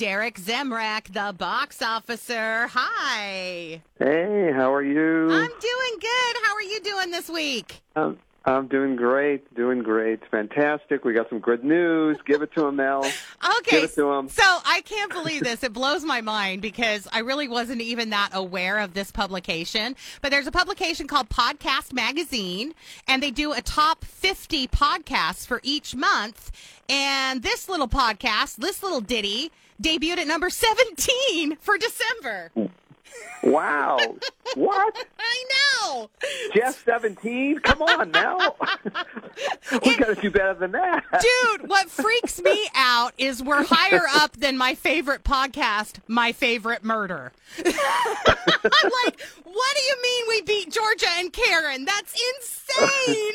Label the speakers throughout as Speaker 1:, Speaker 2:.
Speaker 1: Derek Zemrak, the box officer. Hi.
Speaker 2: Hey, how are you?
Speaker 1: I'm doing good. How are you doing this week?
Speaker 2: Um, I'm doing great, doing great. Fantastic. We got some good news. Give it to him, Mel.
Speaker 1: Okay.
Speaker 2: Give it to him.
Speaker 1: So I can't believe this. It blows my mind because I really wasn't even that aware of this publication. But there's a publication called Podcast Magazine, and they do a top 50 podcasts for each month. And this little podcast, this little ditty, debuted at number 17 for December.
Speaker 2: Wow. what?
Speaker 1: I know.
Speaker 2: Jeff 17? Come on, now. we got to do better than that.
Speaker 1: Dude, what freaks me out is we're higher up than my favorite podcast, My Favorite Murder. I'm like, what do you mean we beat Georgia and Karen? That's insane.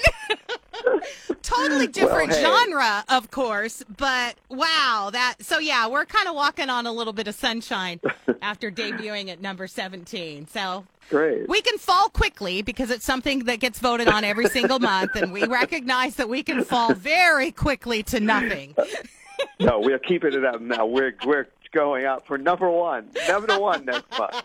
Speaker 1: totally different
Speaker 2: hey.
Speaker 1: genre, of course, but wow, that so yeah, we're kind of walking on a little bit of sunshine after debuting at number 17. So
Speaker 2: Great.
Speaker 1: we can fall quickly because it's something that gets voted on every single month, and we recognize that we can fall very quickly to nothing.
Speaker 2: no, we're keeping it up now. We're we're going out for number one. Number one next month.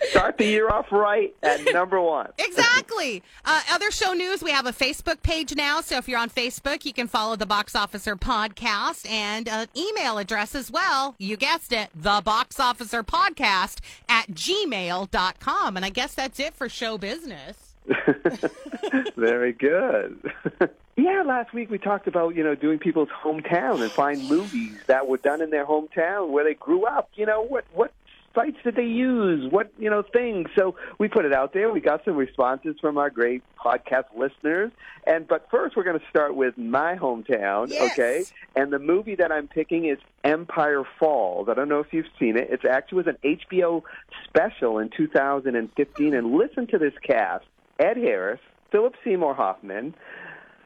Speaker 2: Start the year off right at number one.
Speaker 1: Exactly. Uh, other show news, we have a Facebook page now. So if you're on Facebook, you can follow the Box Officer Podcast and an email address as well. You guessed it, the Box Officer Podcast at gmail.com. And I guess that's it for show business.
Speaker 2: Very good. yeah, last week we talked about, you know, doing people's hometown and find movies that were done in their hometown where they grew up. You know, what what sites did they use? What, you know, things. So we put it out there. We got some responses from our great podcast listeners. And but first we're going to start with my hometown,
Speaker 1: Yes.
Speaker 2: okay? And the movie that I'm picking is Empire Falls. I don't know if you've seen it. It's actually was an HBO special in 2015 and listen to this cast. Ed Harris, Philip Seymour Hoffman,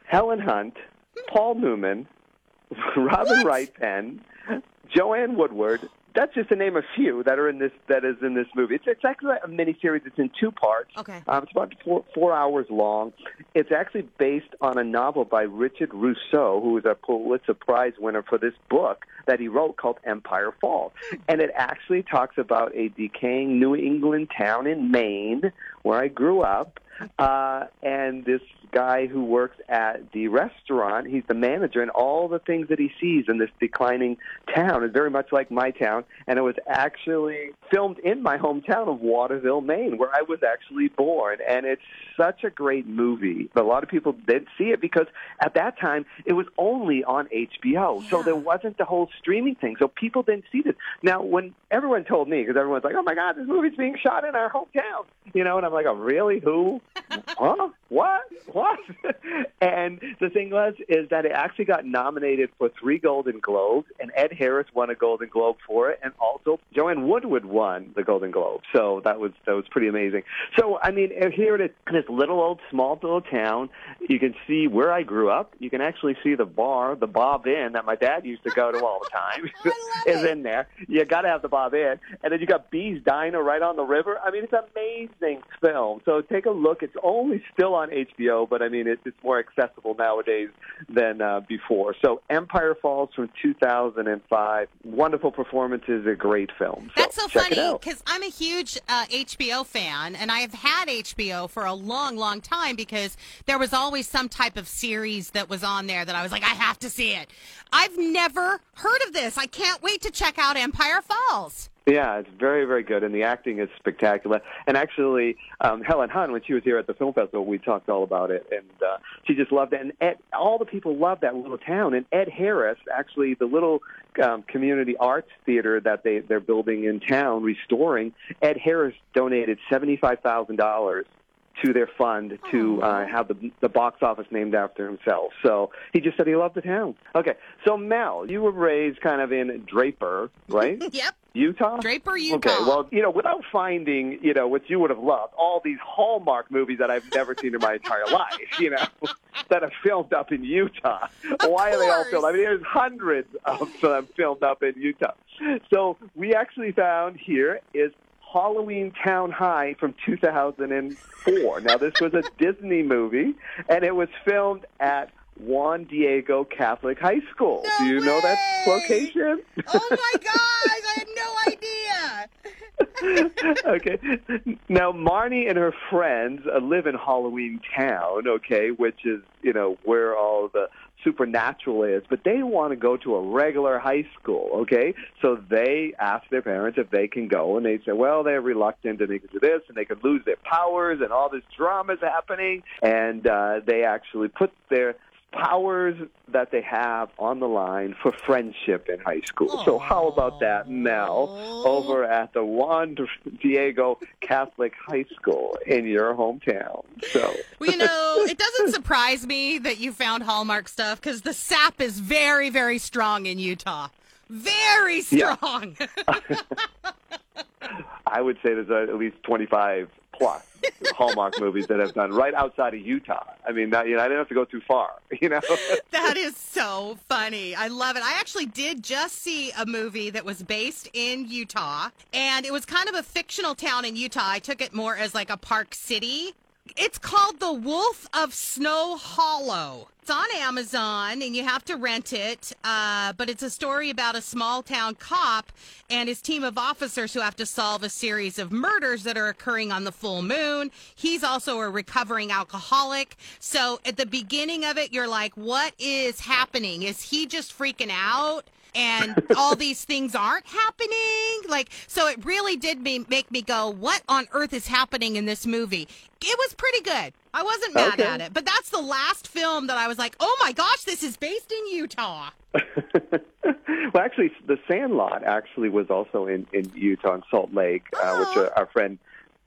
Speaker 2: Helen Hunt, Paul Newman, Robin Wright Penn, Joanne Woodward. That's just to name a few that are in this that is in this movie. It's, it's actually a miniseries. It's in two parts.
Speaker 1: Okay.
Speaker 2: Um, it's about four, four hours long. It's actually based on a novel by Richard Russo, who is a Pulitzer Prize winner for this book that he wrote called Empire Falls. And it actually talks about a decaying New England town in Maine, where I grew up, uh, and this guy who works at the restaurant. He's the manager, and all the things that he sees in this declining town is very much like my town. And it was actually filmed in my hometown of Waterville, Maine, where I was actually born. And it's such a great movie. But a lot of people didn't see it because at that time it was only on HBO, so there wasn't the whole streaming thing. So people didn't see this. Now, when everyone told me, because everyone's like, "Oh my God, this movie's being shot in our hometown," you know, and I'm like, "Oh, really? Who? Huh? What? What?" and the thing was, is that it actually got nominated for three Golden Globes, and Ed Harris won a Golden Globe for it, and also Joanne Woodward won the Golden Globe. So that was that was pretty amazing. So I mean, uh, here it is, in this little old small little town. You can see where I grew up. You can actually see the bar, the Bob Inn that my dad used to go to all the time.
Speaker 1: I
Speaker 2: is in there. You got to have the Bob Inn, and then you got Bee's Diner right on the river. I mean, it's an amazing film. So take a look. It's only still on HBO, but I mean, it's, it's more accessible nowadays than uh, before. So Empire Falls from 2005. Wonderful performances. A great film. So
Speaker 1: That's so funny because I'm a huge uh, HBO fan, and I have had HBO for a long, long time because there was always some type of series that was on there that I was like, I have to see it. I've never heard of this. I can't wait to check out Empire Falls.
Speaker 2: Yeah, it's very, very good, and the acting is spectacular. And actually, um, Helen Hunt, when she was here at the film festival, we talked all about it, and uh, she just loved it. And Ed, all the people loved that little town. And Ed Harris, actually, the little um, community arts theater that they they're building in town, restoring. Ed Harris donated seventy five thousand dollars to their fund to uh, have the the box office named after himself. So he just said he loved the town. Okay, so Mel, you were raised kind of in Draper, right?
Speaker 1: Yep.
Speaker 2: Utah?
Speaker 1: Draper, Utah.
Speaker 2: Okay, well, you know, without finding, you know, what you would have loved, all these Hallmark movies that I've never seen in my entire life, you know, that are filmed up in Utah. Why are they all filmed? I mean, there's hundreds of them filmed up in Utah. So we actually found here is Halloween Town High from 2004. Now, this was a Disney movie, and it was filmed at Juan Diego Catholic High School.
Speaker 1: No
Speaker 2: Do you know that location?
Speaker 1: Oh my gosh, I had no idea.
Speaker 2: okay. Now, Marnie and her friends uh, live in Halloween Town, okay, which is, you know, where all the supernatural is, but they want to go to a regular high school, okay? So they ask their parents if they can go, and they say, well, they're reluctant and they can do this, and they could lose their powers, and all this drama is happening, and uh, they actually put their powers that they have on the line for friendship in high school. So how about that, Mel, over at the Juan Diego Catholic High School in your hometown? So
Speaker 1: Well, you know, it doesn't surprise me that you found Hallmark stuff because the sap is very, very strong in Utah. Very
Speaker 2: Yeah.
Speaker 1: strong.
Speaker 2: I would say there's at least 25 plus Hallmark movies that have done right outside of Utah. I mean, you know, I didn't have to go too far, you know.
Speaker 1: that is so funny. I love it. I actually did just see a movie that was based in Utah, and it was kind of a fictional town in Utah. I took it more as like a park city. It's called The Wolf of Snow Hollow. It's on Amazon and you have to rent it. Uh, but it's a story about a small town cop and his team of officers who have to solve a series of murders that are occurring on the full moon. He's also a recovering alcoholic. So at the beginning of it, you're like, what is happening? Is he just freaking out? And all these things aren't happening. Like, so it really did me, make me go, what on earth is happening in this movie? It was pretty good. I wasn't mad
Speaker 2: Okay.
Speaker 1: at it, but that's the last film that I was like, oh my gosh, this is based in Utah.
Speaker 2: well, actually, The Sandlot actually was also in, in Utah and Salt Lake, uh, which
Speaker 1: Oh.
Speaker 2: uh, our friend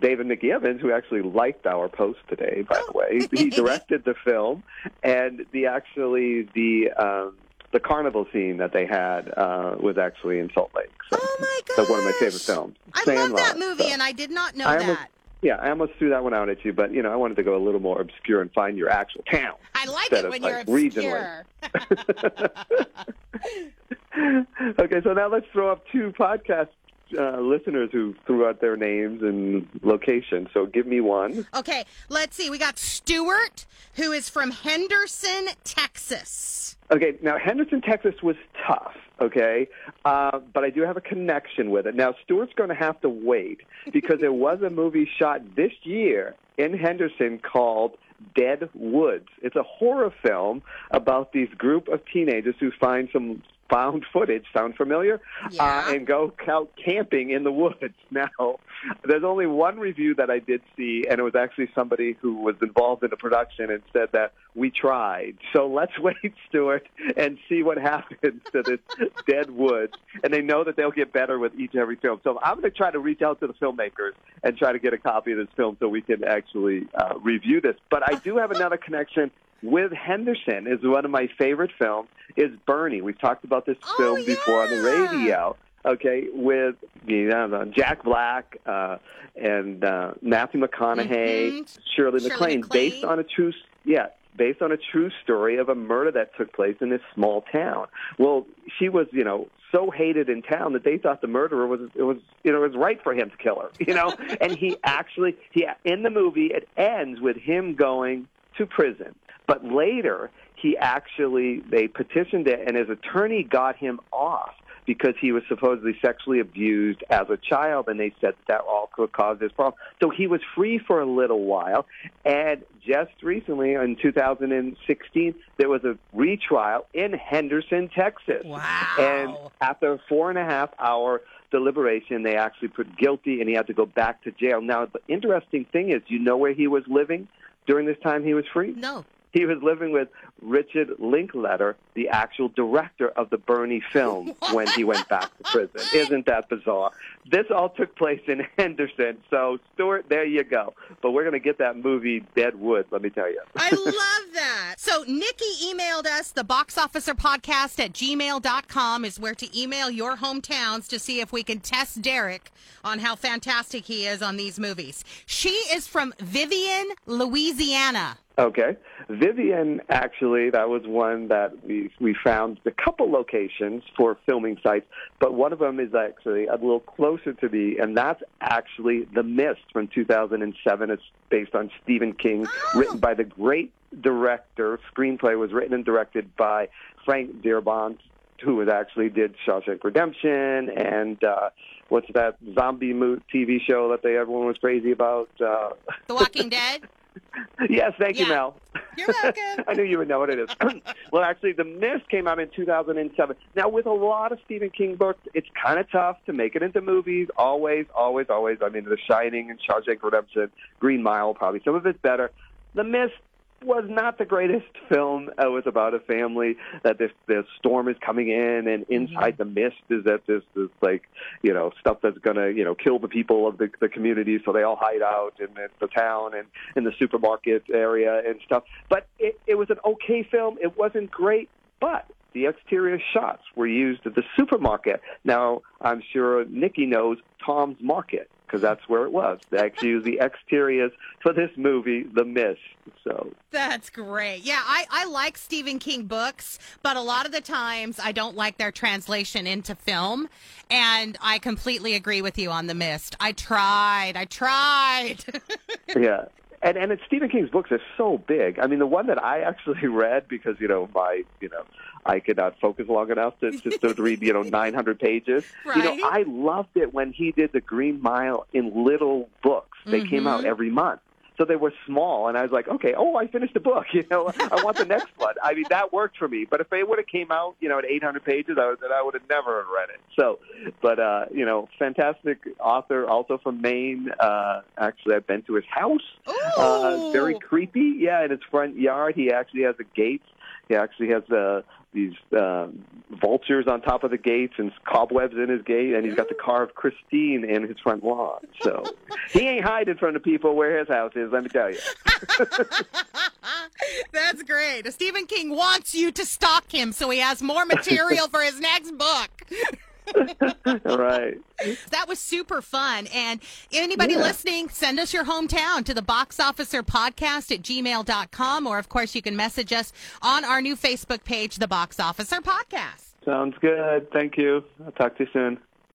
Speaker 2: David Mickey Evans, who actually liked our post today, by the way, he directed the film, and the actually the um, the carnival scene that they had uh, was actually in Salt Lake. So,
Speaker 1: Oh my
Speaker 2: so one of my favorite films.
Speaker 1: I love that movie,
Speaker 2: So-
Speaker 1: and I did not know
Speaker 2: I
Speaker 1: that.
Speaker 2: almost- Yeah, I almost threw that one out at you, but you know, I wanted to go a little more obscure and find your actual town.
Speaker 1: I like it when
Speaker 2: like,
Speaker 1: you're obscure.
Speaker 2: okay, so now let's throw up two podcast uh, listeners who threw out their names and location. So give me one.
Speaker 1: Okay, let's see. We got Stuart, who is from Henderson, Texas.
Speaker 2: Okay, now Henderson, Texas was tough, okay? Uh, but I do have a connection with it. Now, Stuart's going to have to wait because there was a movie shot this year in Henderson called Dead Woods. It's a horror film about these group of teenagers who find some found footage. Sound familiar?
Speaker 1: Yeah.
Speaker 2: Uh, and go out camping in the woods. Now, there's only one review that I did see, and it was actually somebody who was involved in the production and said that we tried. So let's wait, Stuart, and see what happens to this Dead Woods. And they know that they'll get better with each and every film. So I'm going to try to reach out to the filmmakers and try to get a copy of this film so we can actually uh, review this. But I do have another connection with Henderson. Is one of my favorite films is Bernie. We've talked about this
Speaker 1: Oh,
Speaker 2: film before on the radio. Okay, with you know, Jack Black uh, and uh, Matthew McConaughey,
Speaker 1: Mhm.
Speaker 2: Shirley, MacLaine. based on a true yeah, based on a true story of a murder that took place in this small town. Well, she was you know so hated in town that they thought the murderer was it was you know it was right for him to kill her. You know, and he actually he in the movie it ends with him going to prison, but later he actually they petitioned it and his attorney got him off because he was supposedly sexually abused as a child, and they said that, that all could cause this problem. So he was free for a little while, and just recently, in 2016, there was a retrial in Henderson, Texas.
Speaker 1: Wow.
Speaker 2: And after a four and a half hour deliberation, they actually put guilty, and he had to go back to jail. Now, the interesting thing is, you know where he was living during this time he was free?
Speaker 1: no.
Speaker 2: He was living with Richard Linklater, the actual director of the Bernie film, when he went back to prison. Isn't that bizarre? This all took place in Henderson. So, Stuart, there you go. But we're going to get that movie Dead Wood, let me tell you.
Speaker 1: I love that. So Nikki emailed us, the box officer podcast at gmail.com is where to email your hometowns to see if we can test Derek on how fantastic he is on these movies. She is from Vivian, Louisiana.
Speaker 2: Okay. Vivian, actually, that was one that we we we found a couple locations for filming sites, but one of them is actually a little closer to me, and that's actually The Mist from 2007. It's based on Stephen King, written by the great director. Screenplay was written and directed by Frank Darabont, who was actually did Shawshank Redemption and uh, what's that zombie TV show that they everyone was crazy about? Uh,
Speaker 1: The Walking Dead.
Speaker 2: yes, thank you, Mel.
Speaker 1: You're welcome.
Speaker 2: I knew you would know what it is. well, actually, The Mist came out in 2007. Now, with a lot of Stephen King books, it's kind of tough to make it into movies. Always, always, always. I mean, The Shining and Shawshank Redemption, Green Mile, probably some of it's better. The Mist was not the greatest film. It was about a family that this this storm is coming in, and mm-hmm. inside the mist is that this this like you know stuff that's gonna you know kill the people of the the community, so they all hide out in the, the town and in the supermarket area and stuff. But it, it was an okay film. It wasn't great, but the exterior shots were used at the supermarket. Now I'm sure Nikki knows Tom's Market because that's where it was. They actually used the exteriors for this movie, The Mist. So
Speaker 1: That's great. Yeah, I, I like Stephen King books, but a lot of the times I don't like their translation into film. And I completely agree with you on The Mist. I tried. I tried.
Speaker 2: yeah. And and it's Stephen King's books are so big. I mean, the one that I actually read because you know my you know I could not focus long enough to just to read you know 900 pages. You know, I loved it when he did the Green Mile in little books. They came out mm-hmm. every month. So they were small, and I was like, okay, oh, I finished the book. You know, I want the next one. I mean, that worked for me. But if they would have came out, you know, at 800 pages, I would, I would have never read it. So, but uh, you know, fantastic author, also from Maine. Uh, actually, I've been to his house. Uh, very creepy. Yeah, in his front yard, he actually has a gate. He actually has uh, these um, vultures on top of the gates and cobwebs in his gate, and he's got the car of Christine in his front lawn. So he ain't hiding from the people where his house is. Let me tell you.
Speaker 1: That's great. Stephen King wants you to stalk him so he has more material for his next book.
Speaker 2: All right.
Speaker 1: That was super fun. And anybody
Speaker 2: Yeah.
Speaker 1: listening, send us your hometown to the box officer podcast at gmail.com. Or, of course, you can message us on our new Facebook page, The Box Officer Podcast.
Speaker 2: Sounds good. Thank you. I'll talk to you soon.